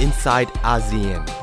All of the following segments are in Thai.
inside ASEAN.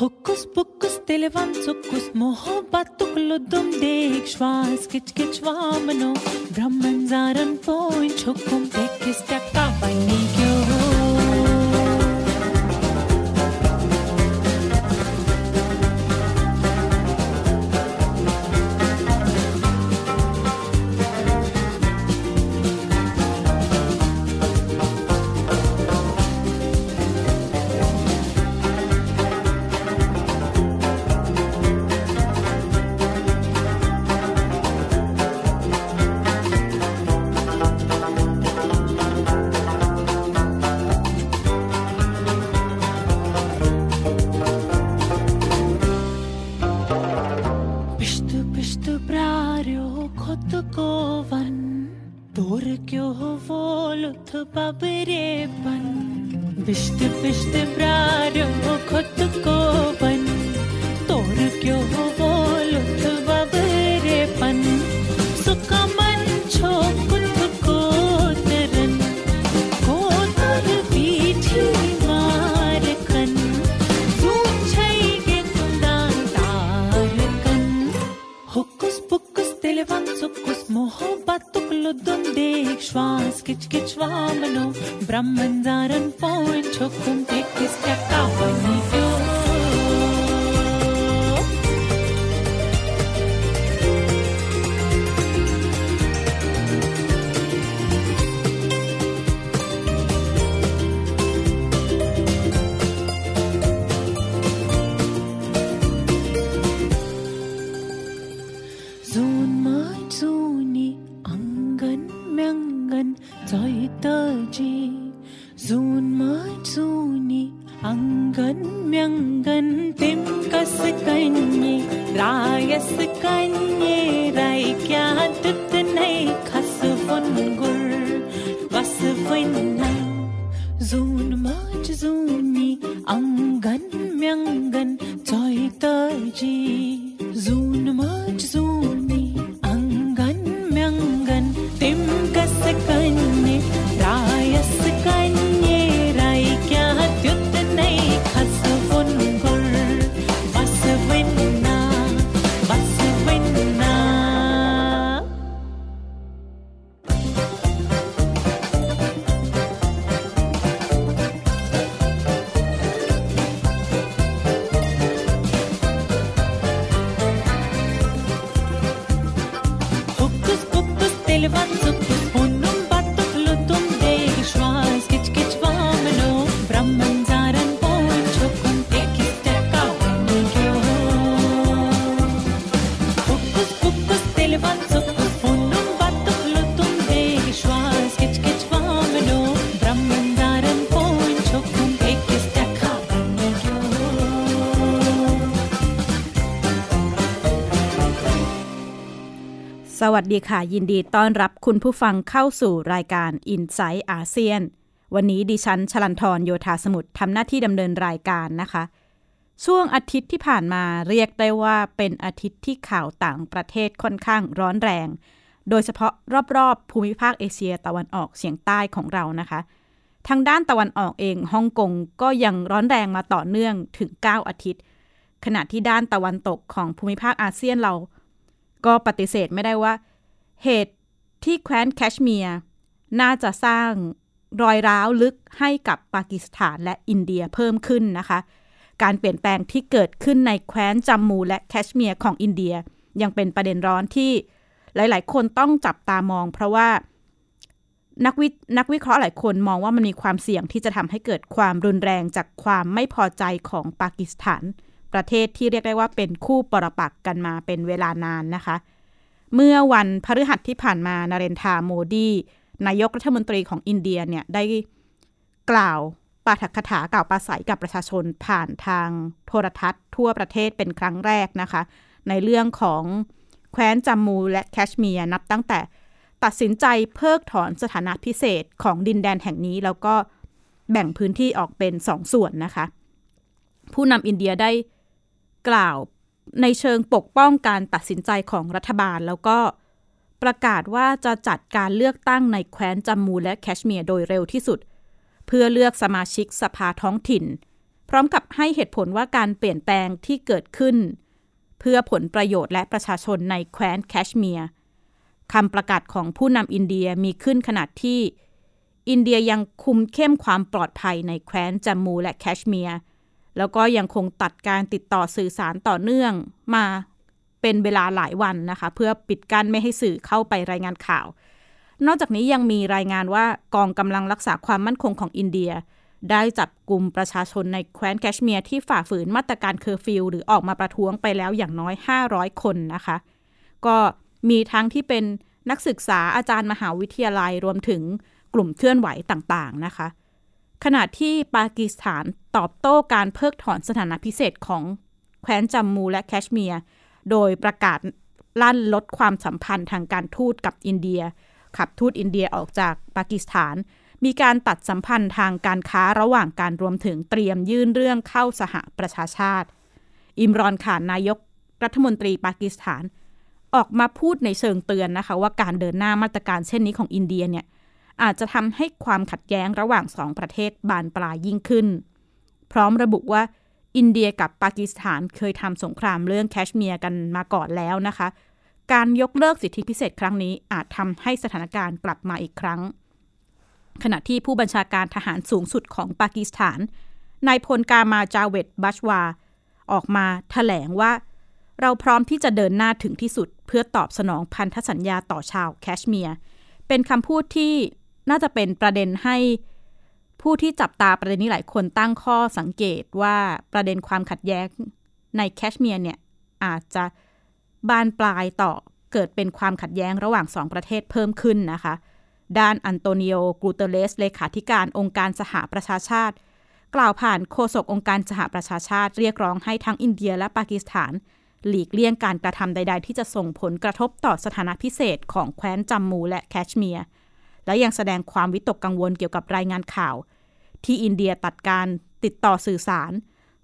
हुक्कुस पुक्कुस तिलवन सुक्कुस मोहब्बत तुकलो देख, श्वास किच किच वामनो ब्रह्मन जारन पोइन छुकुम टेकिस टक्का बनी क्यों पिश्त पिश्त प्रार्यो खुद को वन। तोर क्यों हो वो लुथ बबरे बन पिष्ट पिश्त प्रार्यो खुद को वन। तोर क्यों हो वो श्वास किचकिचवा मनो ब्रह्मन् जारन् पोन् छोकुं ते किस्ट्या कावनी สวัสดีค่ะ ยินดีต้อนรับคุณผู้ฟังเข้าสู่รายการ i n s i ซต์อาเซียน วันนี้ดิฉันชลันทรโยธาสมุทรทำหน้าที่ดำเนินรายการนะคะ ช่วงอาทิตย์ที่ผ่านมาเรียกได้ว่าเป็นอาทิตย์ที่ข่าวต่างประเทศค่อนข้างร้อนแรง โดยเฉพาะรอบๆ ภูมิภาคเอเชียตะวันออกเฉียงใต้ของเรานะคะ ทางด้านตะวันออกเองฮ่องกงก็ยังร้อนแรงมาต่อเนื่องถึง 9 อาทิตย์ ขณะที่ด้านตะวันตกของภูมิภาคอาเซียนเรา ก็ปฏิเสธไม่ได้ว่า เหตุที่แคว้นแคชเมียร์น่าจะสร้างรอยร้าวลึกให้กับปากีสถานและอินเดียเพิ่มขึ้นนะคะ การเปลี่ยนแปลงที่เกิดขึ้นในแคว้นจัมมูและแคชเมียร์ของอินเดีย ยังเป็นประเด็นร้อนที่หลาย ๆ คนต้องจับตามอง เพราะว่านักวินักวิเคราะห์หลายคนมองว่ามันมีความเสี่ยงที่จะทำให้เกิดความรุนแรงจากความไม่พอใจของปากีสถาน ประเทศที่เรียกได้ว่าเป็นคู่ปรปักกันมาเป็นเวลานานนะคะ เมื่อวันพฤหัสที่ผ่านมานาเรนทาโมดี นายกรัฐมนตรีของอินเดียเนี่ยได้กล่าวปาฐกถากล่าวปราศัยกับประชาชนผ่านทางโทรทัศน์ ทั่วประเทศเป็นครั้งแรกนะคะ ในเรื่องของแคว้นจัมมูและแคชเมียร์นับตั้งแต่ตัดสินใจเพิกถอนสถานะพิเศษของดินแดนแห่งนี้ แล้วก็แบ่งพื้นที่ออกเป็นสองส่วนนะคะ ผู้นำอินเดียได้ กล่าวในเชิงปกป้องการตัดสินใจของรัฐบาล แล้วก็ประกาศว่าจะจัดการเลือกตั้งในแคว้นจัมมูและแคชเมียร์โดยเร็วที่สุด เพื่อเลือกสมาชิกสภาท้องถิ่น พร้อมกับให้เหตุผลว่าการเปลี่ยนแปลงที่เกิดขึ้น เพื่อผลประโยชน์และประชาชนในแคว้นแคชเมียร์คำประกาศของผู้นำอินเดียมีขึ้นขณะที่ อินเดียยังคุมเข้มความปลอดภัยในแคว้นจัมมูและแคชเมียร์ แล้วก็ยังคงตัดการติดต่อสื่อสารต่อเนื่องมาเป็นเวลาหลายวันนะคะ เพื่อปิดกั้นไม่ให้สื่อเข้าไปรายงานข่าว นอกจากนี้ยังมีรายงานว่ากองกำลังรักษาความมั่นคงของอินเดีย ได้จับกลุ่มประชาชนในแคว้นแคชเมียร์ที่ฝ่าฝืนมาตรการเคอร์ฟิวหรือออกมาประท้วงไปแล้วอย่างน้อย 500 คนนะคะ ก็มีทั้งที่เป็นนักศึกษาอาจารย์มหาวิทยาลัยรวมถึงกลุ่มเคลื่อนไหวต่างๆนะคะ ขณะที่ปากีสถาน ตอบโต้การเพิกถอนสถานะพิเศษของแคว้นจัมมูและแคชเมียร์ โดยประกาศลั่นลดความสัมพันธ์ทางการทูตกับอินเดีย ขับทูตอินเดียออกจากปากีสถาน มีการตัดสัมพันธ์ทางการค้าระหว่างการรวมถึงเตรียมยื่นเรื่องเข้าสหประชาชาติ อิมรอนขานนายกรัฐมนตรีปากีสถาน ออกมาพูดในเชิงเตือนนะคะ ว่าการเดินหน้ามาตรการเช่นนี้ของอินเดียเนี่ยอาจจะทำให้ความขัดแย้งระหว่างสองประเทศบานปลายยิ่งขึ้น พร้อมระบุว่าอินเดียกับปากีสถานเคยทำสงครามเรื่องแคชเมียร์กันมาก่อนแล้วนะคะ การยกเลิกสิทธิพิเศษครั้งนี้อาจทำให้สถานการณ์กลับมาอีกครั้ง ขณะที่ผู้บัญชาการทหารสูงสุดของปากีสถานนายพลกามาจาเวตบัชวา ออกมาถแถลงว่า เราพร้อมที่จะเดินหน้าถึงที่สุด เพื่อตอบสนองพันธสัญญาต่อชาวแคชเมียร์เป็นคำพูดที่น่าจะเป็นประเด็นให้ ผู้ที่จับตาประเด็นนี้หลายคนตั้งข้อสังเกตว่าประเด็นความขัดแย้งในแคชเมียร์เนี่ยอาจจะบานปลายต่อเกิดเป็นความขัดแย้งระหว่างสองประเทศเพิ่มขึ้นนะคะ ด้านอันโตนิโอ กูเตร์เรส เลขาธิการองค์การสหประชาชาติ กล่าวผ่านโฆษกองค์การสหประชาชาติ เรียกร้องให้ทั้งอินเดียและปากีสถาน หลีกเลี่ยงการกระทำใด ๆ ที่จะส่งผลกระทบต่อสถานะพิเศษของแคว้นจัมมูและแคชเมียร์ และยังแสดงความวิตกกังวลเกี่ยวกับรายงานข่าว ที่อินเดียตัดการติดต่อสื่อสาร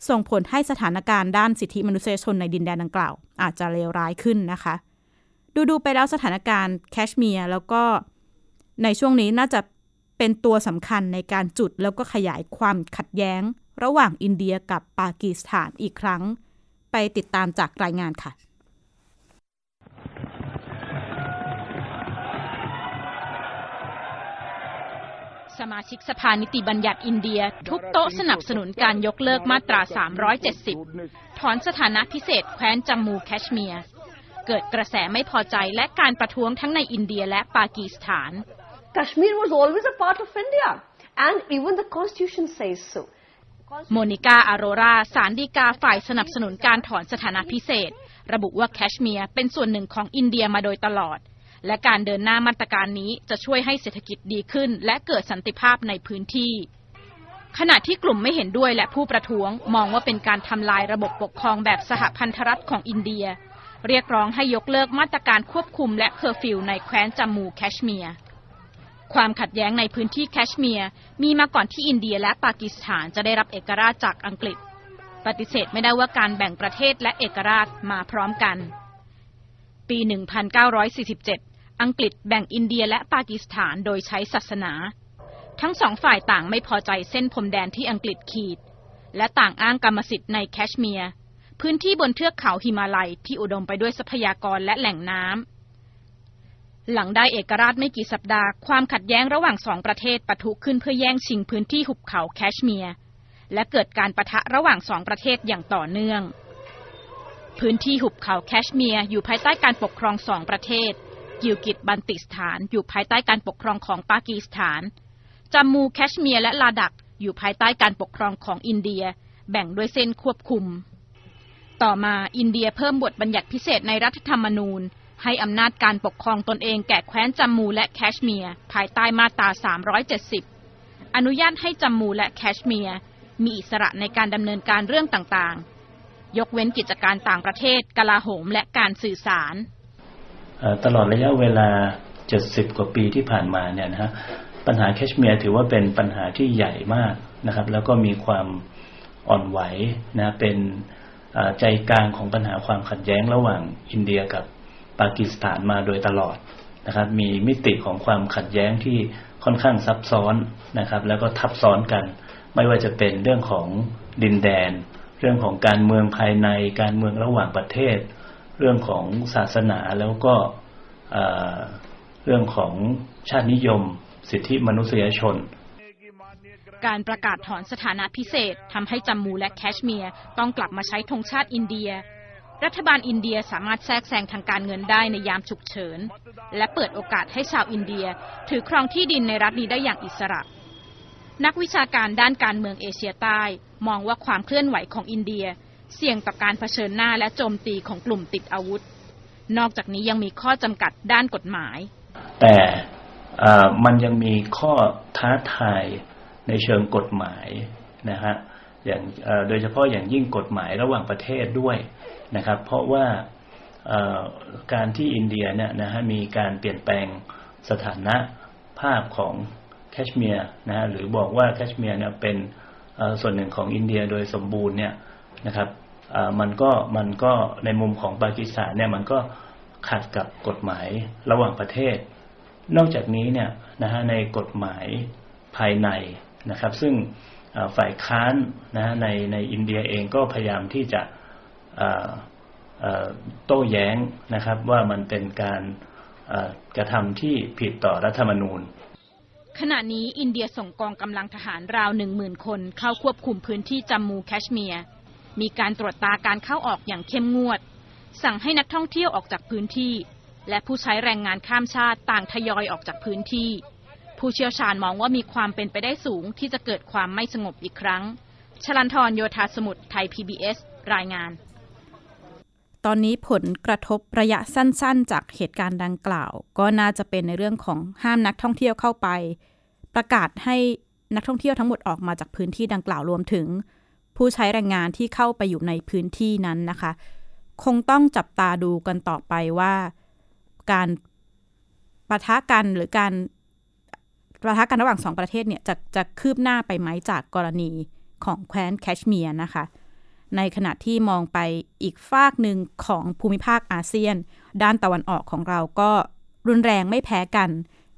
ส่งผลให้สถานการณ์ด้านสิทธิมนุษยชนในดินแดนดังกล่าว อาจจะเลวร้ายขึ้นนะคะ ดูๆไปแล้วสถานการณ์แคชเมียร์แล้วก็ในช่วงนี้น่าจะเป็นตัวสำคัญในการจุดแล้วก็ขยายความขัดแย้ง ระหว่างอินเดียกับปากีสถานอีกครั้ง ไปติดตามจากรายงานค่ะ สมาชิกสภานิติบัญญัติอินเดีย ทุกโต๊ะสนับสนุนการยกเลิกมาตรา 370 ถอนสถานะพิเศษแคว้นจัมมูแคชเมียร์ เกิดกระแสไม่พอใจและการประท้วงทั้งในอินเดียและปากีสถาน Kashmir was always a part of India and even the constitution says so. โมนิกาอารราสารดีกาฝ่ายสนับสนุนการถอนสถานะพิเศษ ระบุว่าแคชเมียร์เป็นส่วนหนึ่งของอินเดียมาโดยตลอด และการเดินหน้ามาตรการนี้จะช่วยให้เศรษฐกิจดีขึ้น และเกิดสันติภาพในพื้นที่ ขณะที่กลุ่มไม่เห็นด้วยและผู้ประท้วง มองว่าเป็นการทำลายระบบปกครองแบบสหพันธรัฐของอินเดีย เรียกร้องให้ยกเลิกมาตรการควบคุมและเคอร์ฟิวในแคว้นจัมมูแคชเมียร์ความขัดแย้งในพื้นที่แคชเมียร์มีมาก่อนที่อินเดียและปากีสถานจะได้รับเอกราชจากอังกฤษ ปฏิเสธไม่ได้ว่าการแบ่งประเทศและเอกราชมาพร้อมกัน ปี 1947 อังกฤษแบ่งอินเดียและปากีสถานโดยใช้ศาสนา ทั้งสองฝ่ายต่างไม่พอใจเส้นพรมแดนที่อังกฤษขีด และต่างอ้างกรรมสิทธิ์ในแคชเมียร์พื้นที่บนเทือกเขาหิมาลัยที่อุดมไปด้วยทรัพยากรและแหล่งน้ำหลังได้เอกราชไม่กี่สัปดาห์ความขัดแย้งระหว่างสองประเทศปะทุขึ้นเพื่อแย่งชิงพื้นที่หุบเขาแคชเมียร์และเกิดการประทะระหว่างสองประเทศอย่างต่อเนื่อง พื้นที่หุบเขาแคชเมียร์อยู่ภายใต้การปกครองสองประเทศ กิลกิตบัลติสถานอยู่ภายใต้การปกครองของปากีสถานจัมมูแคชเมียร์และลาดักอยู่ภายใต้การปกครองของอินเดีย แบ่งด้วยเส้นควบคุม ต่อมาอินเดียเพิ่มบทบัญญัติพิเศษในรัฐธรรมนูญ ให้อำนาจการปกครองตนเองแก่แคว้นจัมมูและแคชเมียร์ภายใต้มาตรา 370 อนุญาตให้จัมมูและแคชเมียร์มีอิสระในการดำเนินการเรื่องต่างๆ ยกเว้นกิจการต่างประเทศ กลาโหมและการสื่อสาร ตลอดระยะเวลา 70 กว่าปีที่ผ่านมาเนี่ยนะฮะปัญหาแคชเมียร์ถือว่าเป็นปัญหาที่ใหญ่มากนะครับ แล้วก็มีความอ่อนไหวนะเป็นใจกลางของปัญหาความขัดแย้งระหว่างอินเดียกับปากีสถานมาโดยตลอดนะครับ มีมิติของความขัดแย้งที่ค่อนข้างซับซ้อนนะครับ แล้วก็ทับซ้อนกัน ไม่ว่าจะเป็นเรื่องของดินแดน เรื่องของการเมืองภายในการเมืองระหว่างประเทศ เรื่องของศาสนาแล้วก็เรื่องของชาตินิยม สิทธิมนุษยชน การประกาศถอนสถานะพิเศษทำให้จัมมูและแคชเมียร์ต้องกลับมาใช้ธงชาติอินเดีย รัฐบาลอินเดียสามารถแทรกแซงทางการเงินได้ในยามฉุกเฉิน และเปิดโอกาสให้ชาวอินเดีย ถือครองที่ดินในรัฐนี้ได้อย่างอิสระนักวิชาการด้านการเมืองเอเชียใต้ มองว่าความเคลื่อนไหวของอินเดีย เสี่ยงต่อการเผชิญหน้าและโจมตีของกลุ่มติดอาวุธ นอกจากนี้ยังมีข้อจำกัดด้านกฎหมาย แต่มันยังมีข้อท้าทายในเชิงกฎหมายนะฮะอย่างโดยเฉพาะอย่างยิ่งกฎหมายระหว่างประเทศด้วยนะครับ เพราะว่าการที่อินเดียเนี่ยนะฮะมีการเปลี่ยนแปลงสถานะภาพของแคชเมียร์นะฮะหรือบอกว่าแคชเมียร์เนี่ยเป็นส่วนหนึ่งของอินเดียโดยสมบูรณ์เนี่ย นะครับมันก็มันก็ในมุมของปากีสถานเนี่ยมันก็ขัดกับกฎหมายระหว่างประเทศ นอกจากนี้เนี่ยนะฮะในกฎหมายภายในนะครับ ซึ่งฝ่ายค้านนะในในอินเดียเองก็พยายามที่จะโต้แย้งนะครับว่ามันเป็นการกระทำที่ผิดต่อรัฐธรรมนูญขณะนี้อินเดียส่งกองกำลังทหารราวหนึ่งหมื่นคนเข้าควบคุมพื้นที่จัมมูแคชเมียร์ มีการตรวจตาการเข้าออกอย่างเข้มงวด สั่งให้นักท่องเที่ยวออกจากพื้นที่ และผู้ใช้แรงงานข้ามชาติต่างทยอยออกจากพื้นที่ ผู้เชี่ยวชาญมองว่ามีความเป็นไปได้สูงที่จะเกิดความไม่สงบอีกครั้ง ชลันทรโยธาสมุทรไทย PBS รายงาน ตอนนี้ผลกระทบระยะสั้นๆ จากเหตุการณ์ดังกล่าว ก็น่าจะเป็นในเรื่องของห้ามนักท่องเที่ยวเข้าไป ประกาศให้นักท่องเที่ยวทั้งหมดออกมาจากพื้นที่ดังกล่าวรวมถึง ผู้ใช้แรงงานที่เข้าไปอยู่ในพื้นที่นั้นนะคะ คงต้องจับตาดูกันต่อไปว่าการปะทะกันหรือการประทะกันระหว่างสองประเทศเนี่ยจะจะคืบหน้าไปไหมจากกรณีของแคว้นแคชเมียร์นะคะ ในขณะที่มองไปอีกฝากหนึ่งของภูมิภาคอาเซียน ด้านตะวันออกของเราก็รุนแรงไม่แพ้กัน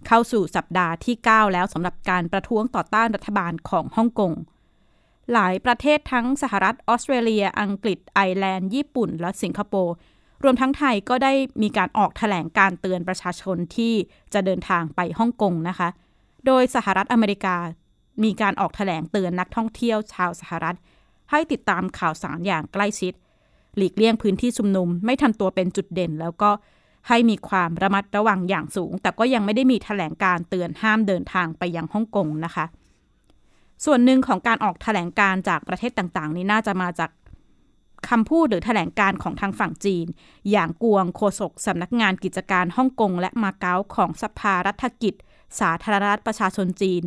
เข้าสู่สัปดาห์ที่ 9 แล้วสำหรับการประท้วงต่อต้านรัฐบาลของฮ่องกง หลายประเทศทั้งสหรัฐออสเตรเลีย อังกฤษ ไอร์แลนด์ ญี่ปุ่น และสิงคโปร์รวมทั้งไทยก็ได้มีการออกถแถลงการเตือนประชาชนที่จะเดินทางไปฮ่องกงนะคะ โดยสหรัฐอเมริกา มีการออกแถลงเตือนนักท่องเที่ยวชาวสหรัฐ ให้ติดตามข่าวสารอย่างใกล้ชิด หลีกเลี่ยงพื้นที่ชุมนุม ไม่ทำตัวเป็นจุดเด่น แล้วก็ให้มีความระมัดระวังอย่างสูง แต่ก็ยังไม่ได้มีแถลงการเตือนห้ามเดินทางไปยังฮ่องกงนะคะ ส่วนหนึ่งของการออกแถลงการจากประเทศต่างๆ นี้น่าจะมาจากคำพูดหรือแถลงการของทางฝั่งจีน อย่างกวงโฆษกสำนักงานกิจการฮ่องกงและมาเก๊าของสภารัฐกิจ สาธารณรัฐประชาชนจีน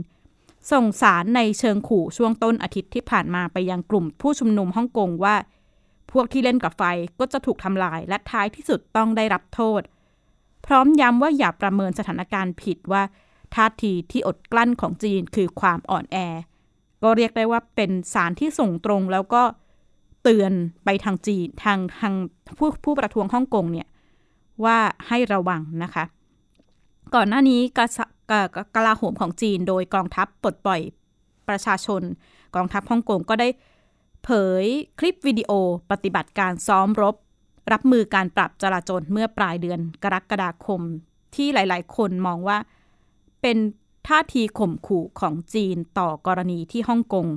ส่งสารในเชิงขู่ช่วงต้นอาทิตย์ที่ผ่านมาไปยังกลุ่มผู้ชุมนุมฮ่องกงว่า พวกที่เล่นกับไฟก็จะถูกทำลายและท้ายที่สุดต้องได้รับโทษ พร้อมย้ำว่าอย่าประเมินสถานการณ์ผิดว่าท่าทีที่อดกลั้นของจีนคือความอ่อนแอ ก็เรียกได้ว่าเป็นสารที่ส่งตรงแล้วก็เตือนไปทางจีนทางทางผู้ผู้ประท้วงฮ่องกงเนี่ยว่าให้ระวังนะคะ ก่อนหน้านี้กกลาโหมของจีนโดยกองทัพปลดปล่อยประชาชน กองทัพฮ่องกงก็ได้เผยคลิปวิดีโอปฏิบัติการซ้อมรบ รับมือการปรับจราจรเมื่อปลายเดือนกรกฎาคมที่หลาย ๆ คนมองว่าเป็น ท่าทีข่มขู่ของจีนต่อกรณีที่ฮ่องกง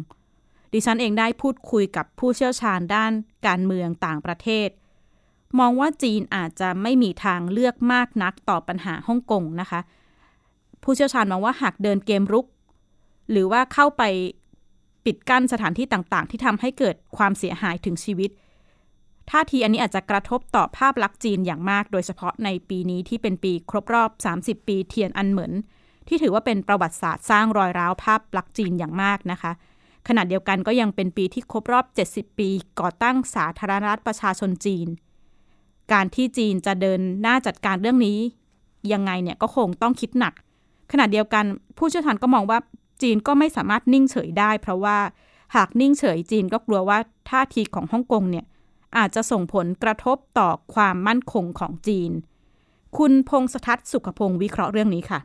ดิฉันเองได้พูดคุยกับผู้เชี่ยวชาญด้านการเมืองต่างประเทศ มองว่าจีนอาจจะไม่มีทางเลือกมากนักต่อปัญหาฮ่องกงนะคะ ผู้เชี่ยวชาญมองว่าหากเดินเกมรุก หรือว่าเข้าไปปิดกั้นสถานที่ต่างๆ ที่ทำให้เกิดความเสียหายถึงชีวิตท่าทีอันนี้อาจจะกระทบต่อภาพลักษณ์จีนอย่างมาก โดยเฉพาะในปีนี้ที่เป็นปีครบรอบ 30 ปีเทียนอันเหมิน ที่ถือว่าเป็นประวัติศาสตร์สร้างรอยร้าวภาพลักษณ์จีนอย่างมากนะคะ ขณะเดียวกันก็ยังเป็นปีที่ครบรอบ 70 ปี ก่อตั้งสาธารณรัฐประชาชนจีน การที่จีนจะเดินหน้าจัดการเรื่องนี้ ยังไงเนี่ยก็คงต้องคิดหนัก ขณะเดียวกันผู้เชี่ยวชาญก็มองว่าจีนก็ไม่สามารถนิ่งเฉยได้ เพราะว่าหากนิ่งเฉยจีนก็กลัวว่าท่าทีของฮ่องกงเนี่ยอาจจะส่งผลกระทบต่อความมั่นคงของจีน คุณพงษทัศน์สุขพงศ์วิเคราะห์เรื่องนี้ค่ะ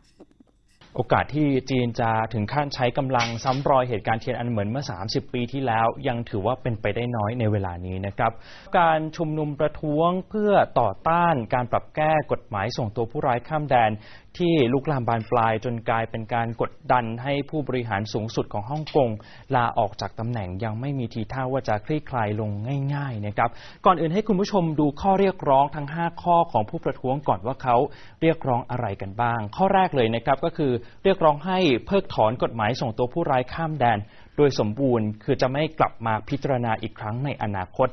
โอกาสที่จีนจะถึงขั้นใช้กำลังซ้ำรอยเหตุการณ์เทียนอันเหมือนเมื่อ 30 ปีที่แล้ว ยังถือว่าเป็นไปได้น้อยในเวลานี้นะครับ การชุมนุมประท้วงเพื่อต่อต้านการปรับแก้กฎหมายส่งตัวผู้ร้ายข้ามแดนที่ลุกลามบานปลายจนกลายเป็นการกดดันให้ผู้บริหารสูงสุดของฮ่องกงลาออกจากตำแหน่งยังไม่มีทีท่าว่าจะคลี่คลายลงง่ายๆนะครับก่อนอื่นให้คุณผู้ชมดูข้อเรียกร้องทั้ง 5 ข้อของผู้ประท้วงก่อนว่าเขาเรียกร้องอะไรกันบ้าง ข้อแรกเลยนะครับก็คือเรียกร้องให้เพิกถอนกฎหมายส่งตัวผู้ร้ายข้ามแดน โดยสมบูรณ์คือจะไม่กลับมาพิจารณาอีกครั้งในอนาคต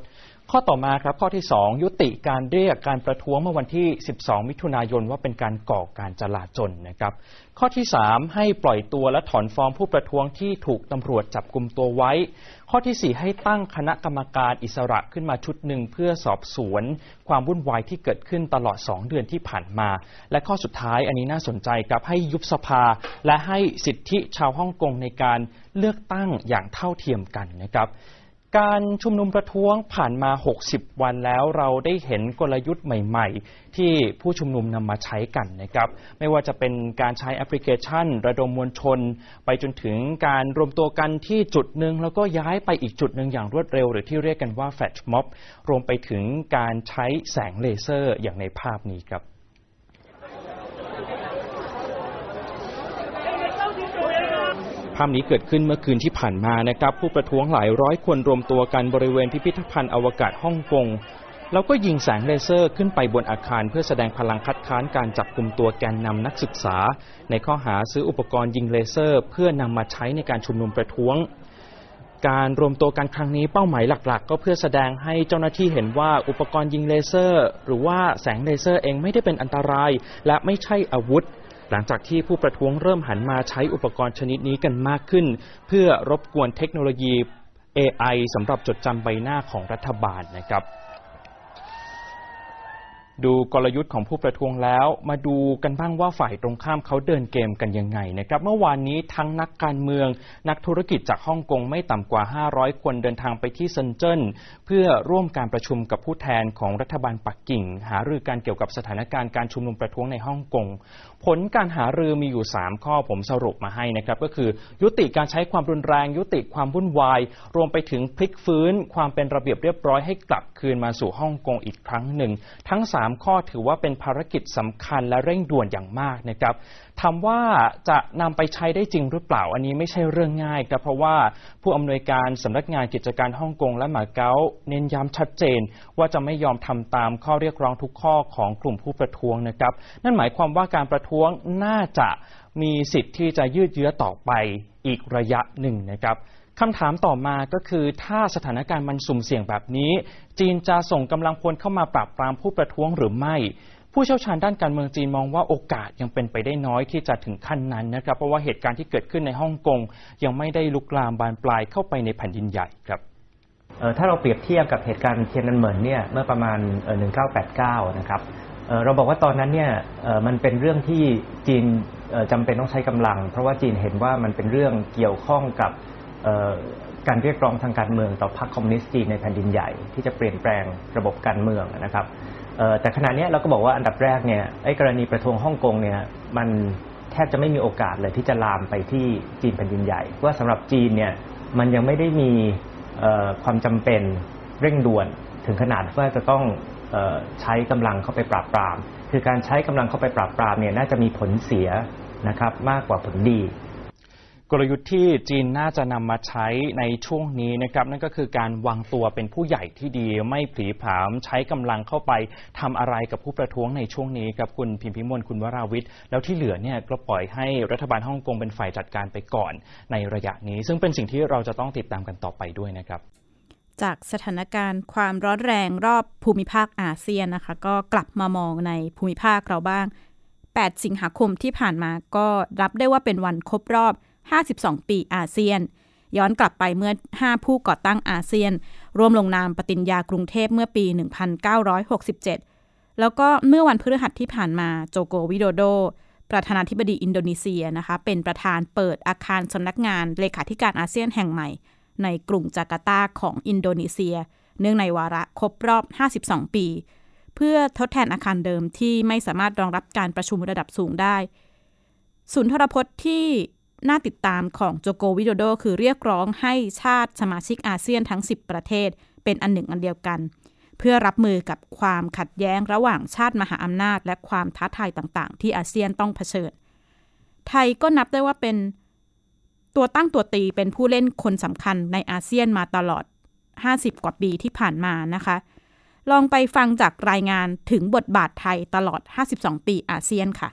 ข้อต่อมาครับข้อที่ 2 ยุติการเรียกการประท้วงเมื่อวันที่ 12 มิถุนายนว่าเป็นการก่อการจลาจลนะครับ ข้อที่ 3 ให้ปล่อยตัวและถอนฟ้องผู้ประท้วงที่ถูกตำรวจจับกลุ่มตัวไว้ ข้อที่ 4 ให้ตั้งคณะกรรมการอิสระขึ้นมาชุดหนึ่งเพื่อสอบสวน ความวุ่นวายที่เกิดขึ้นตลอด 2 เดือนที่ผ่านมา และข้อสุดท้ายอันนี้น่าสนใจครับให้ยุบสภา และให้สิทธิชาวฮ่องกงในการเลือกตั้งอย่างเท่าเทียมกันนะครับ การชุมนุมประท้วงผ่านมา 60 วันแล้วเราได้เห็นกลยุทธ์ใหม่ ๆ ที่ผู้ชุมนุมนำมาใช้กันนะครับ ไม่ว่าจะเป็นการใช้แอปพลิเคชัน ระดมมวลชน ไปจนถึงการรวมตัวกันที่จุดหนึ่งแล้วก็ย้ายไปอีกจุดหนึ่งอย่างรวดเร็ว หรือที่เรียกกันว่าแฟลชม็อบรวมไปถึงการใช้แสงเลเซอร์อย่างในภาพนี้ครับ ภาพนี้เกิดขึ้นเมื่อคืนที่ผ่านมานะครับ ผู้ประท้วงหลายร้อยคนรวมตัวกันบริเวณพิพิธภัณฑ์อวกาศฮ่องกงแล้วก็ยิงแสงเลเซอร์ขึ้นไปบนอาคารเพื่อแสดงพลังคัดค้านการจับกลุ่มตัวแกนนำนักศึกษา ในข้อหาซื้ออุปกรณ์ยิงเลเซอร์ เพื่อนำมาใช้ในการชุมนุมประท้วง การรวมตัวกันครั้งนี้เป้าหมายหลักๆ ก็เพื่อแสดงให้เจ้าหน้าที่เห็นว่าอุปกรณ์ยิงเลเซอร์ หรือว่าแสงเลเซอร์เองไม่ได้เป็นอันตราย และไม่ใช่อาวุธ หลังจากที่ผู้ประท้วงเริ่มหันมาใช้อุปกรณ์ชนิดนี้กันมากขึ้น เพื่อรบกวนเทคโนโลยี AI สำหรับจดจำใบหน้าของรัฐบาลนะครับ ดูกลยุทธ์ของผู้ประท้วงแล้ว มาดูกันบ้างว่าฝ่ายตรงข้ามเขาเดินเกมกันยังไงนะครับ เมื่อวานนี้ทั้งนักการเมือง นักธุรกิจจากฮ่องกงไม่ต่ำกว่า 500 คนเดินทางไปที่เซินเจิ้นเพื่อร่วมการประชุมกับผู้แทนของรัฐบาลปักกิ่ง หารือการเกี่ยวกับสถานการณ์การชุมนุมประท้วงในฮ่องกง ผลการหารือมีอยู่ 3 ข้อผมสรุปมาให้นะครับก็คือยุติการใช้ความรุนแรง ยุติความวุ่นวาย รวมไปถึงพลิกฟื้น ความเป็นระเบียบเรียบร้อยให้กลับคืนมาสู่ฮ่องกงอีกครั้งหนึ่ง ทั้ง 3 ข้อถือว่าเป็นภารกิจสำคัญและเร่งด่วนอย่างมากนะครับ ถามว่าจะนำไปใช้ได้จริงหรือเปล่าอันนี้ไม่ใช่เรื่องง่ายครับเพราะว่าผู้อำนวยการสำนักงานกิจการฮ่องกงและหมาเก๊าเน้นย้ำชัดเจน ว่าจะไม่ยอมทำตามข้อเรียกร้องทุกข้อของกลุ่มผู้ประท้วงนะครับ นั่นหมายความว่าการประท้วงน่าจะมีสิทธิ์ที่จะยืดเยื้อต่อไปอีกระยะหนึ่งนะครับคำถามต่อมาก็คือถ้าสถานการณ์มันสุ่มเสี่ยงแบบนี้ จีนจะส่งกำลังพลเข้ามาปราบปรามผู้ประท้วงหรือไม่ ผู้เชี่ยวชาญด้านการเมืองจีนมองว่าโอกาสยังเป็นไปได้น้อยที่จะถึงขั้นนั้นนะครับเพราะว่าเหตุการณ์ที่เกิดขึ้นในฮ่องกงยังไม่ได้ลุกลามบานปลายเข้าไปในแผ่นดินใหญ่ครับถ้าเราเปรียบเทียบกับเหตุการณ์เทียนนันเหมินเนี่ยเมื่อประมาณเอ่อ1989 นะครับเราบอกว่าตอนนั้นเนี่ยมันเป็นเรื่องที่จีนเอ่อจำเป็นต้องใช้กำลัง เพราะว่าจีนเห็นว่ามันเป็นเรื่องเกี่ยวข้องกับการเรียกร้องทางการเมืองต่อพรรคคอมมิวนิสต์จีนในแผ่นดินใหญ่ ที่จะเปลี่ยนแปลงระบบการเมืองนะครับ แต่ขณะนี้เราก็บอกว่าอันดับแรกเนี่ยไอ้กรณีประท้วงฮ่องกงเนี่ยมันแทบจะไม่มีโอกาสเลยที่จะลามไปที่จีนแผ่นดินใหญ่ว่าสำหรับจีนเนี่ยมันยังไม่ได้มีความจำเป็นเร่งด่วนถึงขนาดว่าจะต้องออใช้กำลังเข้าไปปราบปราม คือการใช้กำลังเข้าไปปราบปรามเนี่ยน่าจะมีผลเสียนะครับมากกว่าผลดี กลยุทธ์ที่จีนน่าจะนำมาใช้ในช่วงนี้นะครับนั่นก็คือการวางตัวเป็นผู้ใหญ่ที่ดีไม่ผีผามใช้กำลังเข้าไปทำอะไรกับผู้ประท้วงในช่วงนี้ครับคุณพิมพิมลคุณวราวิทย์ แล้วที่เหลือเนี่ยก็ปล่อยให้รัฐบาลฮ่องกงเป็นฝ่ายจัดการไปก่อนในระยะนี้ ซึ่งเป็นสิ่งที่เราจะต้องติดตามกันต่อไปด้วยนะครับจากสถานการณ์ความร้อนแรงรอบภูมิภาคอาเซียนนะคะ ก็กลับมามองในภูมิภาคเราบ้าง 8 สิงหาคมที่ผ่านมาก็นับได้ว่าเป็นวันครบรอบ 52 ปีอาเซียน ย้อนกลับไปเมื่อ 5 ผู้ก่อตั้งอาเซียน ร่วมลงนามปฏิญญากรุงเทพเมื่อปี 1967 แล้วก็เมื่อวันพฤหัสที่ผ่านมาโจโกวิโดโด ประธานาธิบดีอินโดนีเซียนะคะ เป็นประธานเปิดอาคารสำนักงานเลขาธิการอาเซียนแห่งใหม่ ในกรุงจาการ์ตาของอินโดนีเซีย เนื่องในวาระครบรอบ 52 ปี เพื่อทดแทนอาคารเดิมที่ไม่สามารถรองรับการประชุมระดับสูงได้ศูนย์ทรพจน์ที่ น่าติดตามของโจโกวิโดโด คือเรียกร้องให้ชาติสมาชิกอาเซียนทั้ง 10 ประเทศ เป็นอันหนึ่งอันเดียวกัน เพื่อรับมือกับความขัดแย้งระหว่างชาติมหาอำนาจ และความท้าทายต่างๆ ที่อาเซียนต้องเผชิญ ไทยก็นับได้ว่าเป็นตัวตั้งตัวตีเป็นผู้เล่นคนสำคัญในอาเซียนมาตลอด 50 กว่าปีที่ผ่านมานะคะ ลองไปฟังจากรายงานถึงบทบาทไทยตลอด 52 ปีอาเซียนค่ะ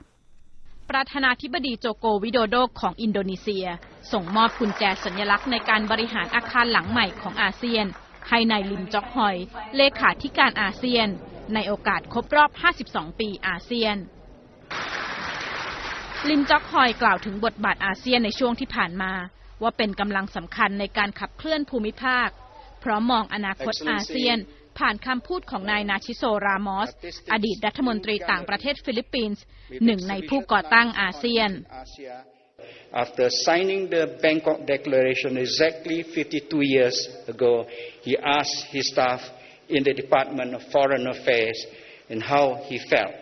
ประธานาธิบดีโจโกวิโดโดของอินโดนีเซีย ส่งมอบกุญแจสัญลักษณ์ในการบริหารอาคารหลังใหม่ของอาเซียน ให้นายลิมจอกฮอย เลขาธิการอาเซียน ในโอกาสครบรอบ 52 ปีอาเซียน ลิมจอกฮอยกล่าวถึงบทบาทอาเซียนในช่วงที่ผ่านมา ว่าเป็นกำลังสำคัญในการขับเคลื่อนภูมิภาค พร้อมมองอนาคตอาเซียน ผ่านคำพูดของนายนาชิโซรามอส อดีตรัฐมนตรีต่างประเทศฟิลิปปินส์หนึ่งในผู้ก่อตั้งอาเซียน After signing the Bangkok Declaration exactly 52 years ago, he asked his staff in the Department of Foreign Affairs and how he felt.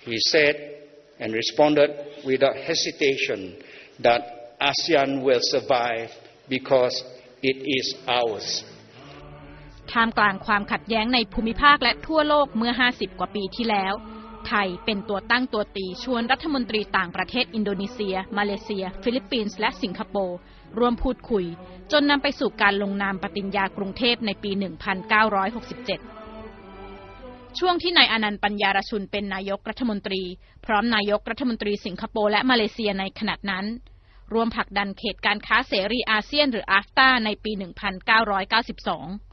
He said and responded without hesitation that ASEAN will survive because it is ours. ท่ามกลางความขัดแย้งในภูมิภาคและทั่วโลกเมื่อ 50 กว่าปีที่แล้ว ไทยเป็นตัวตั้งตัวตีชวนรัฐมนตรีต่างประเทศอินโดนีเซีย มาเลเซีย ฟิลิปปินส์และสิงคโปร์ร่วมพูดคุย จนนำไปสู่การลงนามปฏิญญากรุงเทพในปี 1967ช่วงที่นายอานันท์ปันยารชุนเป็นนายกรัฐมนตรี พร้อมนายกรัฐมนตรีสิงคโปร์และมาเลเซียในขณะนั้น ร่วมผลักดันเขตการค้าเสรีอาเซียนหรืออาฟตาในปี 1992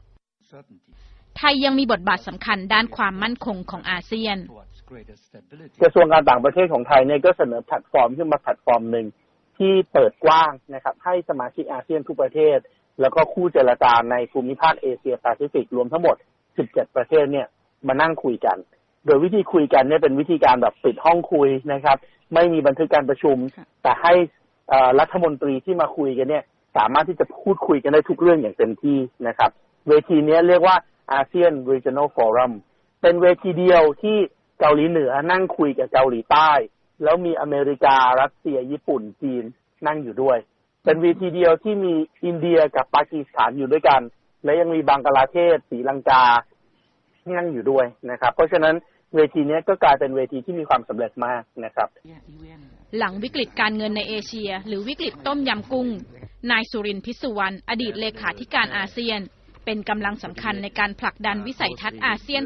ไทยยังมีบทบาทสำคัญด้านความมั่นคงของอาเซียน กระทรวงการต่างประเทศของไทยเนี่ยก็เสนอแพลตฟอร์มขึ้นมาแพลตฟอร์มหนึ่งที่เปิดกว้างนะครับให้สมาชิกอาเซียนทุกประเทศ แล้วก็คู่เจรจาในภูมิภาคเอเชียแปซิฟิกรวมทั้งหมด 17 ประเทศเนี่ยมานั่งคุยกัน โดยวิธีคุยกันเนี่ยเป็นวิธีการแบบปิดห้องคุยนะครับ ไม่มีบันทึกการประชุม แต่ให้รัฐมนตรีที่มาคุยกันเนี่ยสามารถที่จะพูดคุยกันได้ทุกเรื่องอย่างเต็มที่นะครับ เวทีนี้เรียกว่าอาเซียน Regional Forum เป็นเวทีเดียวที่เกาหลีเหนือนั่งคุยกับเกาหลีใต้ แล้วมีอเมริการัสเซียญี่ปุ่นจีนนั่งอยู่ด้วย เป็นเวทีเดียวที่มีอินเดียกับปากีสถานอยู่ด้วยกัน และยังมีบังกลาเทศศรีลังกานั่งอยู่ด้วยนะครับ เพราะฉะนั้นเวทีนี้ก็กลายเป็นเวทีที่มีความสำเร็จมากนะครับ หลังวิกฤตการเงินในเอเชีย หรือวิกฤตต้มยำกุ้ง นายสุรินทร์พิสุวรรณอดีตเลขาธิการอาเซียน เป็นกำลังสำคัญในการผลักดันวิสัยทัศน์อาเซียน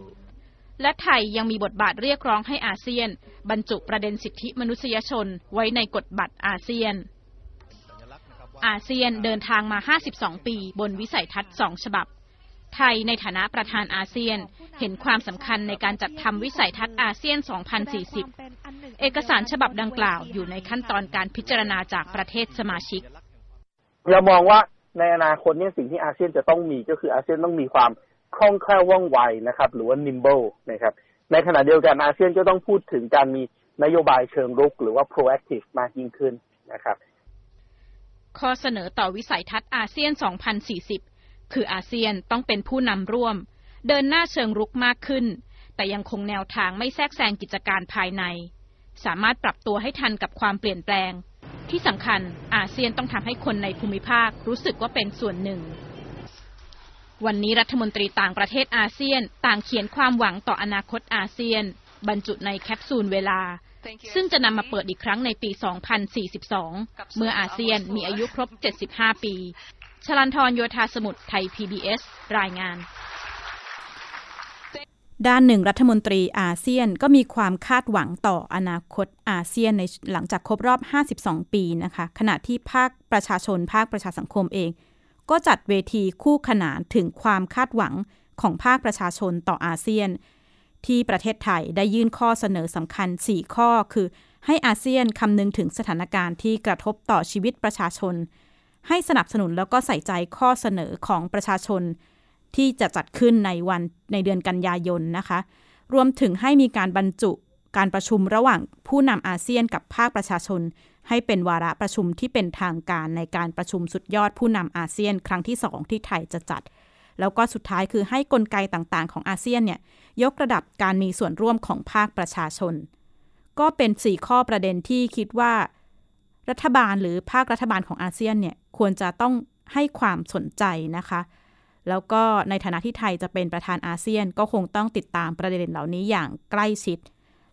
2020 และไทยยังมีบทบาทเรียกร้องให้อาเซียน บรรจุประเด็นสิทธิมนุษยชนไว้ในกฎบัตรอาเซียน อาเซียนเดินทางมา 52 ปีบนวิสัยทัศน์ 2 ฉบับ ไทยในฐานะประธานอาเซียนเห็นความสำคัญในการจัดทำวิสัยทัศน์อาเซียน 2040 เอกสารฉบับดังกล่าวอยู่ในขั้นตอนการพิจารณาจากประเทศสมาชิกเรามองว่า ในอนาคตเนี่ยสิ่งที่อาเซียนจะต้องมีก็คืออาเซียนต้องมีความคล่องแคล่วว่องไวนะครับ หรือว่า nimble นะครับ ในขณะเดียวกันอาเซียนก็ต้องพูดถึงการมีนโยบายเชิงรุก หรือว่า proactive มากยิ่งขึ้นนะครับ ข้อเสนอต่อวิสัยทัศน์อาเซียน 2040 คืออาเซียนต้องเป็นผู้นำร่วม เดินหน้าเชิงรุกมากขึ้น แต่ยังคงแนวทางไม่แทรกแซงกิจการภายใน สามารถปรับตัวให้ทันกับความเปลี่ยนแปลง ที่สำคัญอาเซียนต้องทำให้คนในภูมิภาครู้สึกว่าเป็นส่วนหนึ่ง วันนี้รัฐมนตรีต่างประเทศอาเซียนต่างเขียนความหวังต่ออนาคตอาเซียน บรรจุในแคปซูลเวลา ซึ่งจะนำมาเปิดอีกครั้งในปี 2042 เมื่ออาเซียนมีอายุครบ 75 ปี ชลันทรโยธาสมุทรไทย PBS รายงาน ด้านหนึ่งรัฐมนตรีอาเซียนก็มีความคาดหวังต่ออนาคตอาเซียนในหลังจากครบรอบ 52 ปีนะคะ ขณะที่ภาคประชาชน ภาคประชาสังคมเอง ก็จัดเวทีคู่ขนานถึงความคาดหวังของภาคประชาชนต่ออาเซียน ที่ประเทศไทยได้ยื่นข้อเสนอสำคัญ 4 ข้อ คือ ให้อาเซียนคำนึงถึงสถานการณ์ที่กระทบต่อชีวิตประชาชน ให้สนับสนุนแล้วก็ใส่ใจข้อเสนอของประชาชน ที่จะจัดขึ้นในวันในเดือนกันยายนนะคะ รวมถึงให้มีการบรรจุการประชุมระหว่างผู้นำอาเซียนกับภาคประชาชน ให้เป็นวาระประชุมที่เป็นทางการในการประชุมสุดยอดผู้นำอาเซียน ครั้งที่ 2 ที่ไทยจะจัด แล้วก็สุดท้ายคือให้กลไกต่างๆ ของอาเซียนเนี่ยยกระดับการมีส่วนร่วมของภาคประชาชน ก็เป็น 4 ข้อประเด็นที่คิดว่า รัฐบาลหรือภาครัฐบาลของอาเซียนเนี่ยควรจะต้องให้ความสนใจนะคะ แล้วก็ในฐานะที่ไทยจะเป็นประธานอาเซียน ก็คงต้องติดตามประเด็นเหล่านี้อย่างใกล้ชิด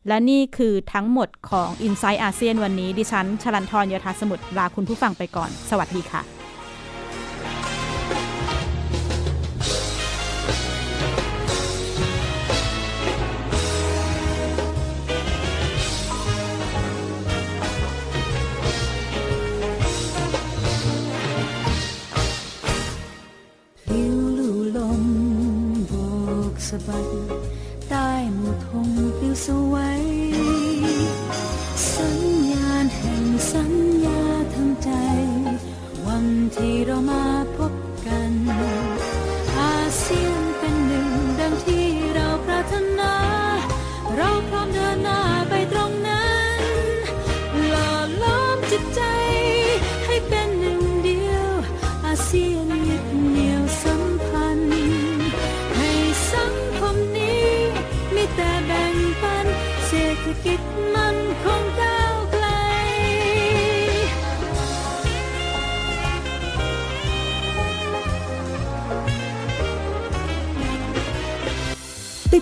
และนี่คือทั้งหมดของ i n s i ซต์อาเซียนวันนี้ ดิฉันชลันทรยธาสมุทรลาคุณผู้ฟังไปก่อน สวัสดีค่ะะบัดใต้หมู่ธงปลิวสวัยสัญญาณแห่งสัญญาทำใจ วันที่เรามา